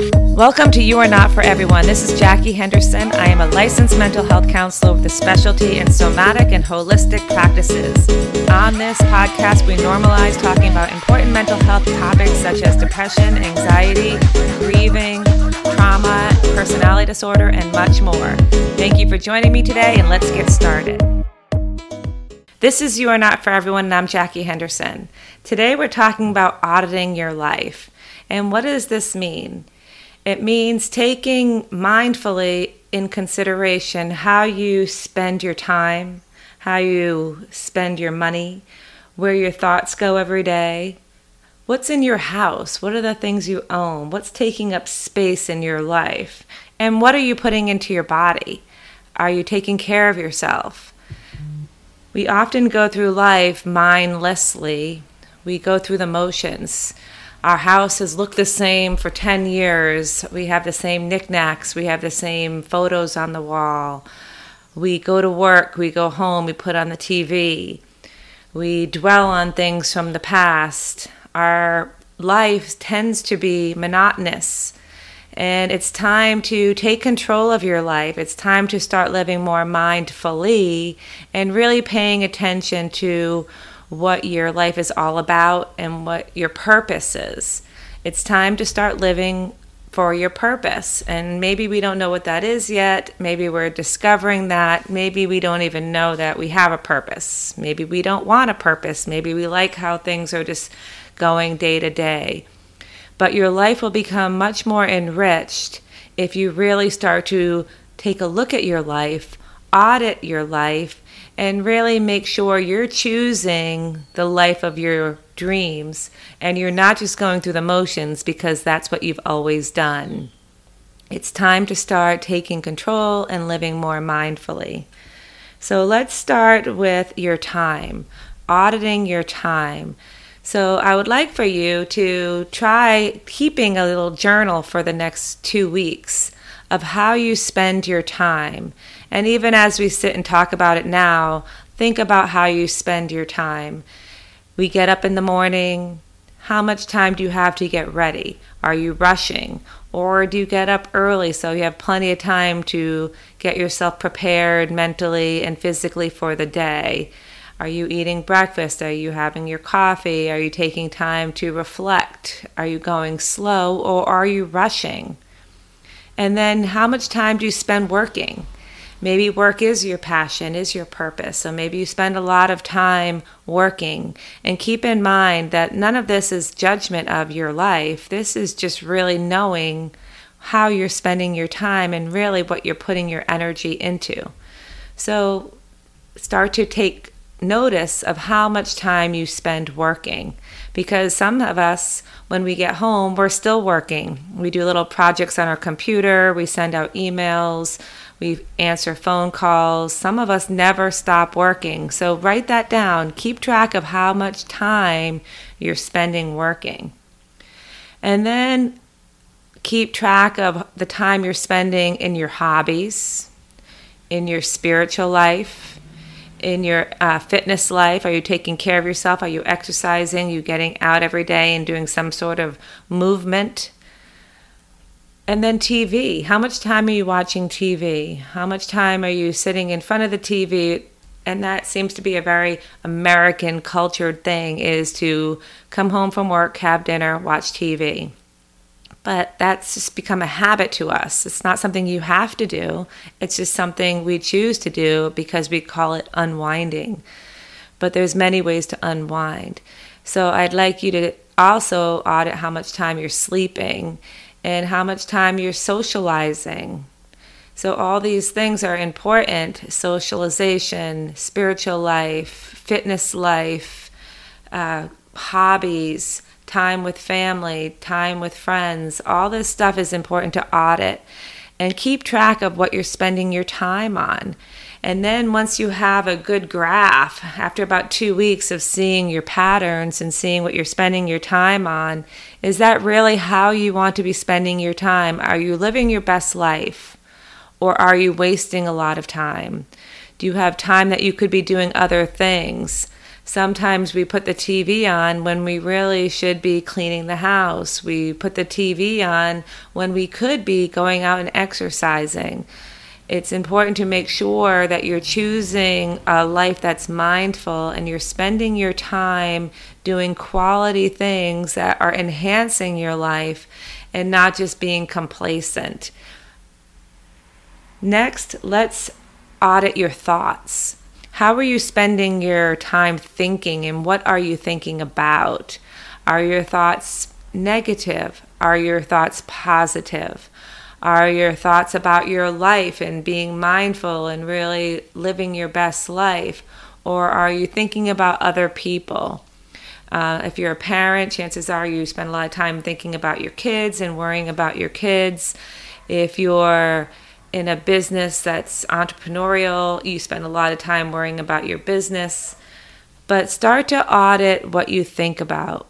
Welcome to You Are Not for Everyone. This is Jackie Henderson. I am a licensed mental health counselor with a specialty in somatic and holistic practices. On this podcast, we normalize talking about important mental health topics such as depression, anxiety, grieving, trauma, personality disorder, and much more. Thank you for joining me today, and let's get started. This is You Are Not for Everyone, and I'm Jackie Henderson. Today, we're talking about auditing your life. And what does this mean? It means taking mindfully in consideration how you spend your time, how you spend your money, where your thoughts go every day. What's in your house? What are the things you own? What's taking up space in your life? And what are you putting into your body? Are you taking care of yourself? We often go through life mindlessly. We go through the motions. Our house has looked the same for 10 years. We have the same knickknacks. We have the same photos on the wall. We go to work, we go home, we put on the TV. We dwell on things from the past. Our life tends to be monotonous. And it's time to take control of your life. It's time to start living more mindfully and really paying attention to what your life is all about and what your purpose is. It's time to start living for your purpose. And maybe we don't know what that is yet. Maybe we're discovering that. Maybe we don't even know that we have a purpose. Maybe we don't want a purpose. Maybe we like how things are just going day to day. But your life will become much more enriched if you really start to take a look at your life, audit your life, and really make sure you're choosing the life of your dreams and you're not just going through the motions because that's what you've always done. It's time to start taking control and living more mindfully. So let's start with your time, auditing your time. So I would like for you to try keeping a little journal for the next two weeks of how you spend your time. And even as we sit and talk about it now, think about how you spend your time. We get up in the morning. How much time do you have to get ready? Are you rushing? Or do you get up early so you have plenty of time to get yourself prepared mentally and physically for the day? Are you eating breakfast? Are you having your coffee? Are you taking time to reflect? Are you going slow or are you rushing? And then how much time do you spend working? Maybe work is your passion, is your purpose. So maybe you spend a lot of time working. And keep in mind that none of this is judgment of your life. This is just really knowing how you're spending your time and really what you're putting your energy into. So start to take notice of how much time you spend working because some of us, when we get home, we're still working. We do little projects on our computer, we send out emails, we answer phone calls. Some of us never stop working. So write that down. Keep track of how much time you're spending working. And then keep track of the time you're spending in your hobbies, in your spiritual life, in your uh, fitness life? Are you taking care of yourself? Are you exercising? Are you getting out every day and doing some sort of movement? And then TV. How much time are you watching TV? How much time are you sitting in front of the TV? And that seems to be a very American cultured thing is to come home from work, have dinner, watch TV but that's just become a habit to us. It's not something you have to do, it's just something we choose to do because we call it unwinding. But there's many ways to unwind. So I'd like you to also audit how much time you're sleeping and how much time you're socializing. So all these things are important socialization, spiritual life, fitness life, uh, hobbies time with family, time with friends, all this stuff is important to audit and keep track of what you're spending your time on. And then once you have a good graph, after about two weeks of seeing your patterns and seeing what you're spending your time on, is that really how you want to be spending your time? Are you living your best life? Or are you wasting a lot of time? Do you have time that you could be doing other things? Sometimes we put the TV on when we really should be cleaning the house. We put the TV on when we could be going out and exercising. It's important to make sure that you're choosing a life that's mindful and you're spending your time doing quality things that are enhancing your life and not just being complacent. Next, let's audit your thoughts. How are you spending your time thinking and what are you thinking about? Are your thoughts negative? Are your thoughts positive? Are your thoughts about your life and being mindful and really living your best life? Or are you thinking about other people? Uh, if you're a parent, chances are you spend a lot of time thinking about your kids and worrying about your kids. If you're in a business that's entrepreneurial, you spend a lot of time worrying about your business. But start to audit what you think about,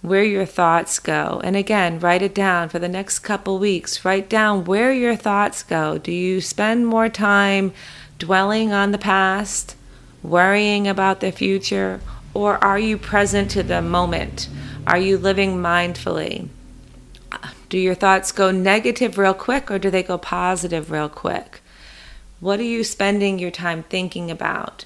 where your thoughts go. And again, write it down for the next couple weeks. Write down where your thoughts go. Do you spend more time dwelling on the past, worrying about the future, or are you present to the moment? Are you living mindfully? Do your thoughts go negative real quick or do they go positive real quick? What are you spending your time thinking about?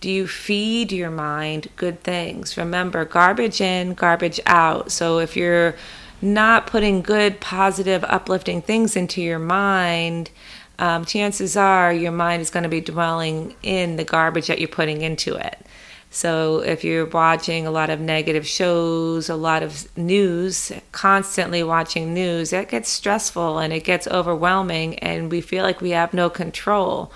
Do you feed your mind good things? Remember, garbage in, garbage out. So if you're not putting good, positive, uplifting things into your mind, um, chances are your mind is going to be dwelling in the garbage that you're putting into it. So if you're watching a lot of negative shows, a lot of news, constantly watching news, it gets stressful and it gets overwhelming, and we feel like we have no control.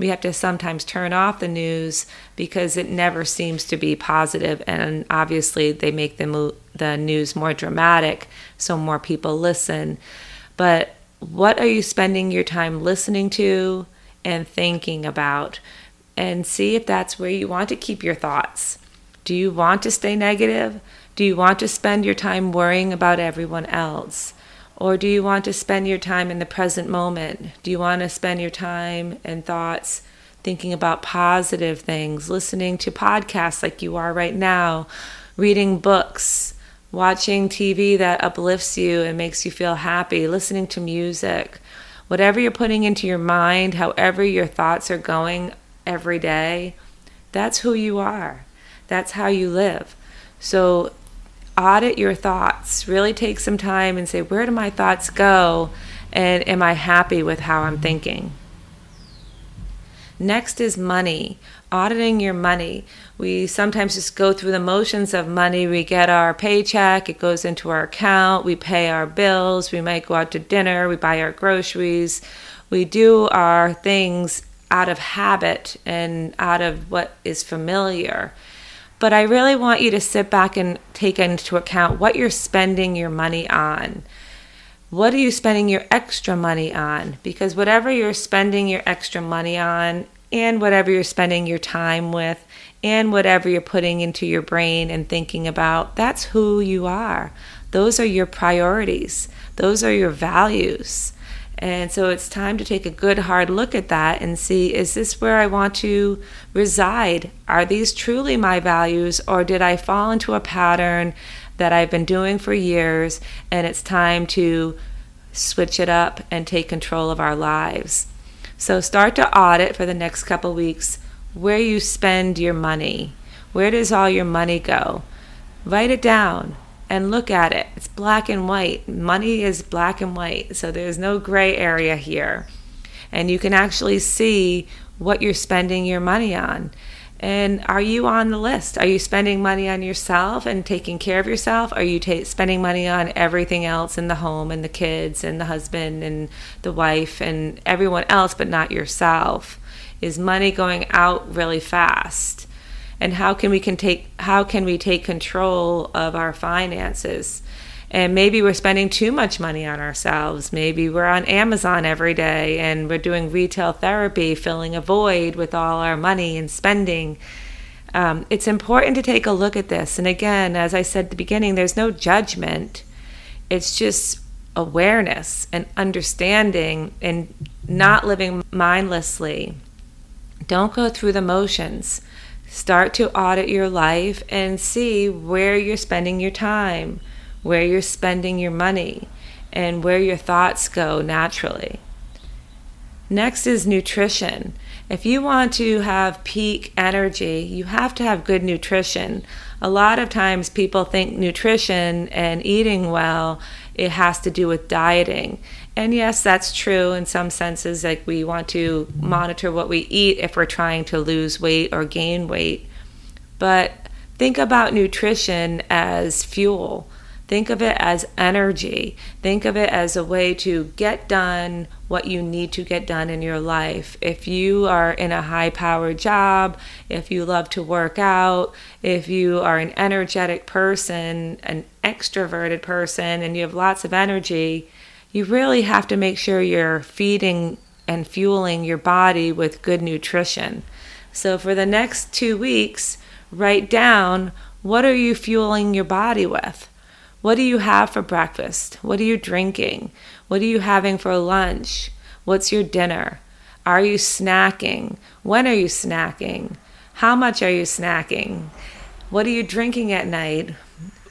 We have to sometimes turn off the news because it never seems to be positive, and obviously they make the mo- the news more dramatic, so more people listen. But what are you spending your time listening to and thinking about? and see if that's where you want to keep your thoughts. Do you want to stay negative? Do you want to spend your time worrying about everyone else? Or do you want to spend your time in the present moment? Do you want to spend your time and thoughts thinking about positive things, listening to podcasts like you are right now, reading books, watching TV that uplifts you and makes you feel happy, listening to music? Whatever you're putting into your mind, however your thoughts are going, every day, that's who you are. That's how you live. So audit your thoughts. Really take some time and say, where do my thoughts go? And am I happy with how I'm thinking? Next is money, auditing your money. We sometimes just go through the motions of money. We get our paycheck, it goes into our account, we pay our bills, we might go out to dinner, we buy our groceries, we do our things out of habit and out of what is familiar. But I really want you to sit back and take into account what you're spending your money on. What are you spending your extra money on? Because whatever you're spending your extra money on, and whatever you're spending your time with, and whatever you're putting into your brain and thinking about, that's who you are. Those are your priorities, those are your values. And so it's time to take a good hard look at that and see is this where I want to reside? Are these truly my values, or did I fall into a pattern that I've been doing for years and it's time to switch it up and take control of our lives? So start to audit for the next couple weeks where you spend your money. Where does all your money go? Write it down and look at it. It's black and white. Money is black and white. So there's no gray area here. And you can actually see what you're spending your money on. And are you on the list? Are you spending money on yourself and taking care of yourself? Are you ta- spending money on everything else in the home and the kids and the husband and the wife and everyone else, but not yourself? Is money going out really fast? And how can we can take how can we take control of our finances? And maybe we're spending too much money on ourselves. Maybe we're on amazon every day and we're doing retail therapy filling a void with all our money and spending. Um, it's important to take a look at this. And again as i said at the beginning there's no judgment. It's just awareness and understanding and not living mindlessly. Don't go through the motions Start to audit your life and see where you're spending your time, where you're spending your money, and where your thoughts go naturally. Next is nutrition. If you want to have peak energy, you have to have good nutrition. A lot of times people think nutrition and eating well it has to do with dieting. And yes, that's true in some senses. Like we want to monitor what we eat if we're trying to lose weight or gain weight. But think about nutrition as fuel. Think of it as energy. Think of it as a way to get done what you need to get done in your life. If you are in a high powered job, if you love to work out, if you are an energetic person, an extroverted person, and you have lots of energy, you really have to make sure you're feeding and fueling your body with good nutrition. So for the next two weeks, write down what are you fueling your body with? What do you have for breakfast? What are you drinking? What are you having for lunch? What's your dinner? Are you snacking? When are you snacking? How much are you snacking? What are you drinking at night?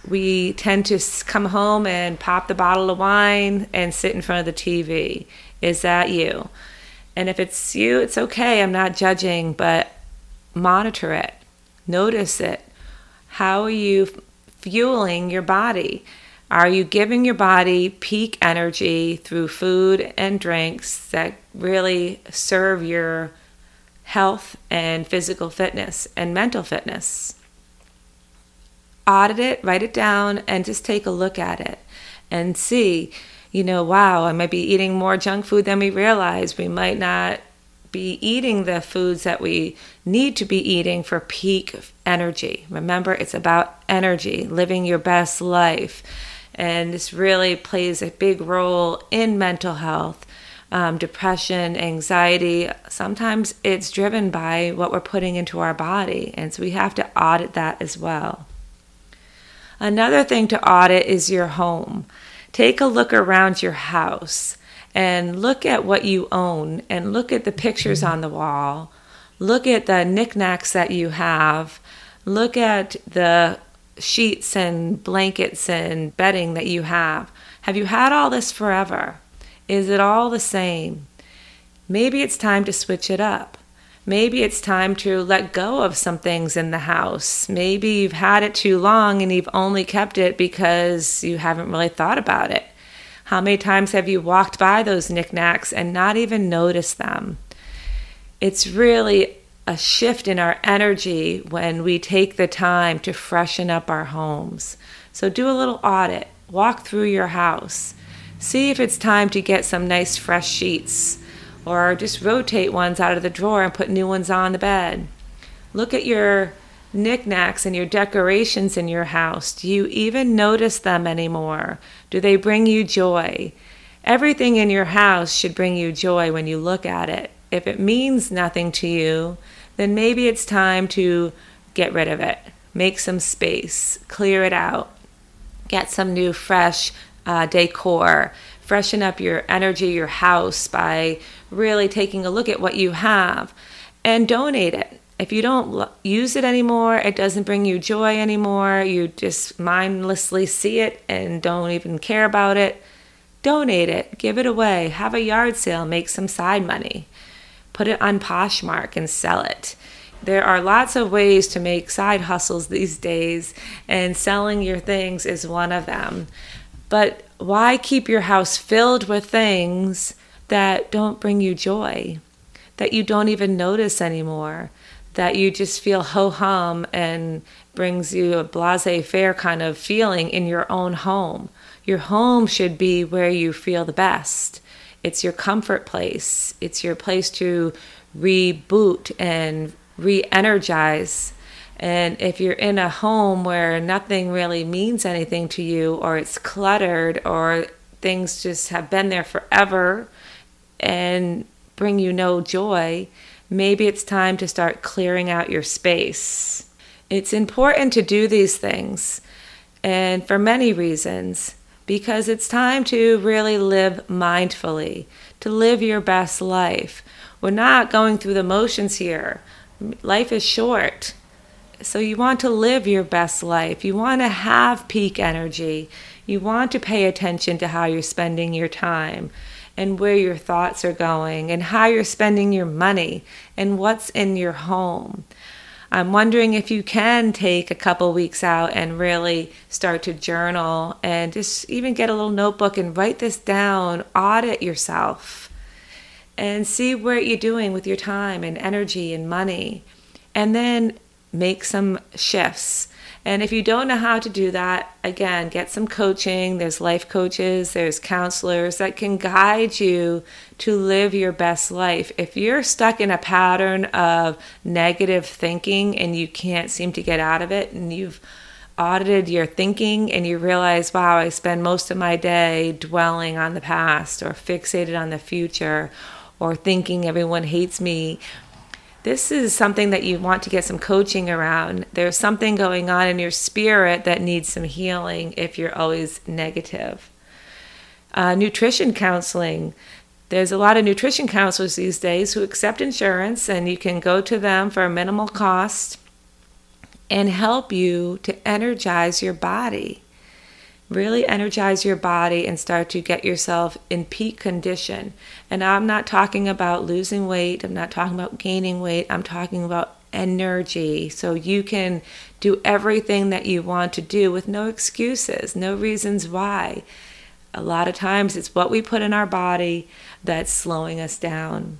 We tend to come home and pop the bottle of wine and sit in front of the TV. Is that you? And if it's you, it's okay. I'm not judging, but monitor it, notice it. How are you fueling your body? Are you giving your body peak energy through food and drinks that really serve your health and physical fitness and mental fitness? Audit it, write it down, and just take a look at it and see, you know, wow, I might be eating more junk food than we realize. We might not be eating the foods that we need to be eating for peak energy. Remember, it's about energy, living your best life. And this really plays a big role in mental health, um, depression, anxiety. Sometimes it's driven by what we're putting into our body. And so we have to audit that as well. Another thing to audit is your home. Take a look around your house and look at what you own and look at the pictures on the wall. Look at the knickknacks that you have. Look at the sheets and blankets and bedding that you have. Have you had all this forever? Is it all the same? Maybe it's time to switch it up. Maybe it's time to let go of some things in the house. Maybe you've had it too long and you've only kept it because you haven't really thought about it. How many times have you walked by those knickknacks and not even noticed them? It's really a shift in our energy when we take the time to freshen up our homes. So do a little audit, walk through your house, see if it's time to get some nice fresh sheets or just rotate ones out of the drawer and put new ones on the bed. Look at your knickknacks and your decorations in your house? Do you even notice them anymore? Do they bring you joy? Everything in your house should bring you joy when you look at it. If it means nothing to you, then maybe it's time to get rid of it. Make some space, clear it out, get some new, fresh uh, decor, freshen up your energy, your house by really taking a look at what you have and donate it. If you don't use it anymore, it doesn't bring you joy anymore, you just mindlessly see it and don't even care about it, donate it, give it away, have a yard sale, make some side money, put it on Poshmark and sell it. There are lots of ways to make side hustles these days, and selling your things is one of them. But why keep your house filled with things that don't bring you joy, that you don't even notice anymore? that you just feel ho hum and brings you a blase faire kind of feeling in your own home. Your home should be where you feel the best. It's your comfort place, it's your place to reboot and re energize. And if you're in a home where nothing really means anything to you, or it's cluttered, or things just have been there forever and bring you no joy, maybe it's time to start clearing out your space. It's important to do these things, and for many reasons, because it's time to really live mindfully, to live your best life. We're not going through the motions here. Life is short. So, you want to live your best life. You want to have peak energy. You want to pay attention to how you're spending your time and where your thoughts are going and how you're spending your money and what's in your home. I'm wondering if you can take a couple weeks out and really start to journal and just even get a little notebook and write this down, audit yourself, and see what you're doing with your time and energy and money. And then make some shifts. And if you don't know how to do that, again, get some coaching. There's life coaches, there's counselors that can guide you to live your best life. If you're stuck in a pattern of negative thinking and you can't seem to get out of it, and you've audited your thinking and you realize, wow, I spend most of my day dwelling on the past or fixated on the future or thinking everyone hates me this is something that you want to get some coaching around. There's something going on in your spirit that needs some healing if you're always negative. Uh, nutrition counseling. There's a lot of nutrition counselors these days who accept insurance, and you can go to them for a minimal cost and help you to energize your body really energize your body and start to get yourself in peak condition. And I'm not talking about losing weight, I'm not talking about gaining weight, I'm talking about energy. So you can do everything that you want to do with no excuses, no reasons why. A lot of times it's what we put in our body that's slowing us down.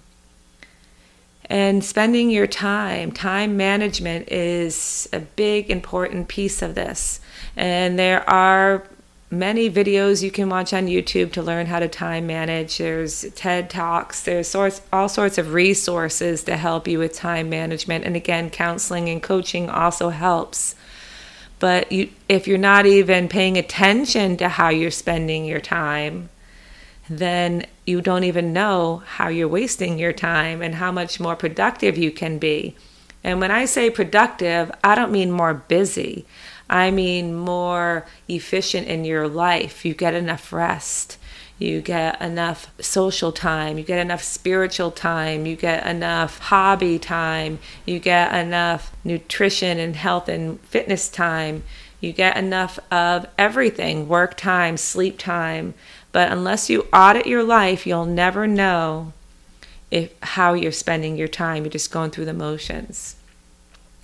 And spending your time, time management is a big important piece of this. And there are many videos you can watch on YouTube to learn how to time manage. There's TED Talks, there's sorts, all sorts of resources to help you with time management. And again, counseling and coaching also helps. But you, if you're not even paying attention to how you're spending your time, then you don't even know how you're wasting your time and how much more productive you can be. And when I say productive, I don't mean more busy. I mean more efficient in your life. You get enough rest. You get enough social time. You get enough spiritual time. You get enough hobby time. You get enough nutrition and health and fitness time. You get enough of everything work time, sleep time. But unless you audit your life, you'll never know if how you're spending your time. You're just going through the motions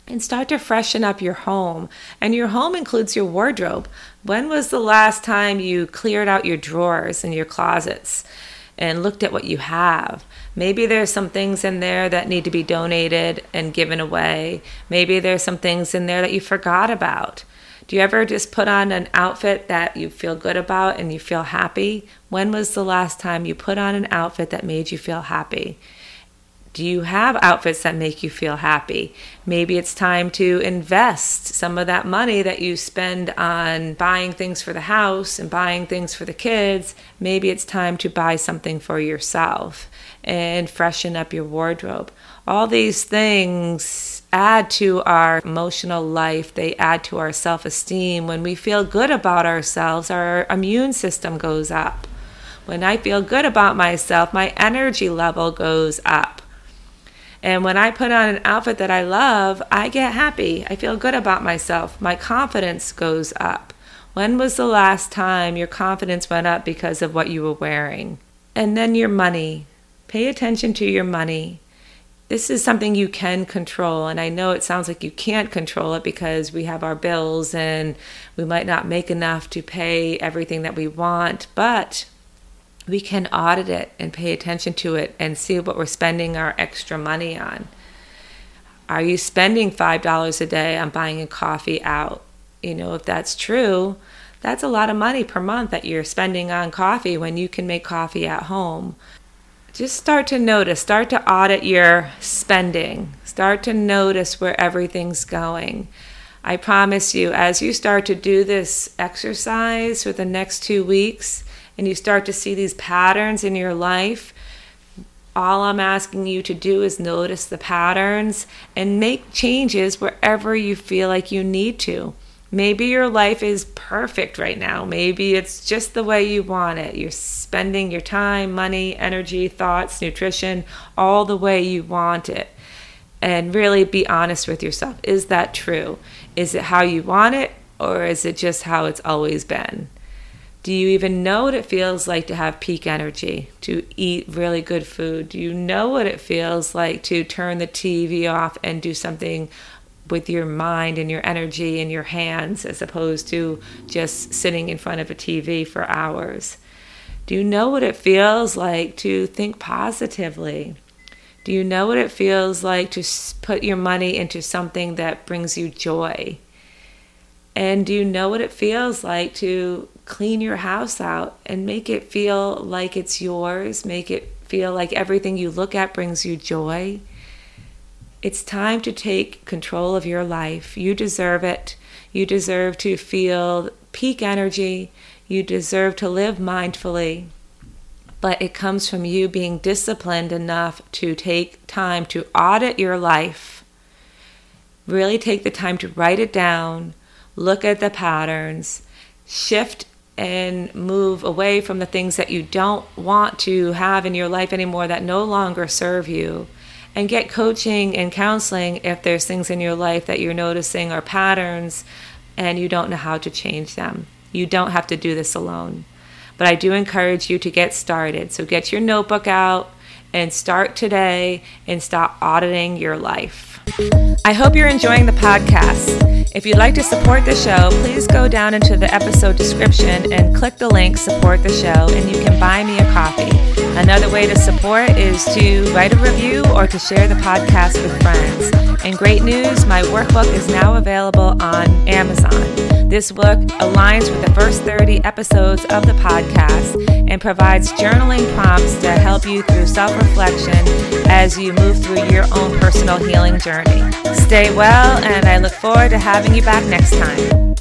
and start to freshen up your home. And your home includes your wardrobe. When was the last time you cleared out your drawers and your closets and looked at what you have? Maybe there's some things in there that need to be donated and given away. Maybe there's some things in there that you forgot about. Do you ever just put on an outfit that you feel good about and you feel happy? When was the last time you put on an outfit that made you feel happy? Do you have outfits that make you feel happy? Maybe it's time to invest some of that money that you spend on buying things for the house and buying things for the kids. Maybe it's time to buy something for yourself and freshen up your wardrobe. All these things add to our emotional life, they add to our self esteem. When we feel good about ourselves, our immune system goes up. When I feel good about myself, my energy level goes up. And when I put on an outfit that I love, I get happy. I feel good about myself. My confidence goes up. When was the last time your confidence went up because of what you were wearing? And then your money. Pay attention to your money. This is something you can control. And I know it sounds like you can't control it because we have our bills and we might not make enough to pay everything that we want. But we can audit it and pay attention to it and see what we're spending our extra money on. Are you spending $5 a day on buying a coffee out? You know, if that's true, that's a lot of money per month that you're spending on coffee when you can make coffee at home. Just start to notice, start to audit your spending, start to notice where everything's going. I promise you, as you start to do this exercise for the next two weeks, and you start to see these patterns in your life, all I'm asking you to do is notice the patterns and make changes wherever you feel like you need to. Maybe your life is perfect right now. Maybe it's just the way you want it. You're spending your time, money, energy, thoughts, nutrition all the way you want it. and really be honest with yourself. Is that true? Is it how you want it, or is it just how it's always been? Do you even know what it feels like to have peak energy, to eat really good food? Do you know what it feels like to turn the TV off and do something with your mind and your energy and your hands as opposed to just sitting in front of a TV for hours? Do you know what it feels like to think positively? Do you know what it feels like to put your money into something that brings you joy? And do you know what it feels like to clean your house out and make it feel like it's yours? Make it feel like everything you look at brings you joy? It's time to take control of your life. You deserve it. You deserve to feel peak energy. You deserve to live mindfully but it comes from you being disciplined enough to take time to audit your life, really take the time to write it down, look at the patterns, shift and move away from the things that you don't want to have in your life anymore that no longer serve you. And get coaching and counseling if there's things in your life that you're noticing are patterns and you don't know how to change them. You don't have to do this alone. But I do encourage you to get started. So get your notebook out and start today and stop auditing your life. I hope you're enjoying the podcast. If you'd like to support the show, please go down into the episode description and click the link Support the Show, and you can buy me a coffee. Another way to support is to write a review or to share the podcast with friends. And great news, my workbook is now available on Amazon. This book aligns with the first 30 episodes of the podcast and provides journaling prompts to help you through self reflection as you move through your own personal healing journey. Stay well, and I look forward to having you back next time.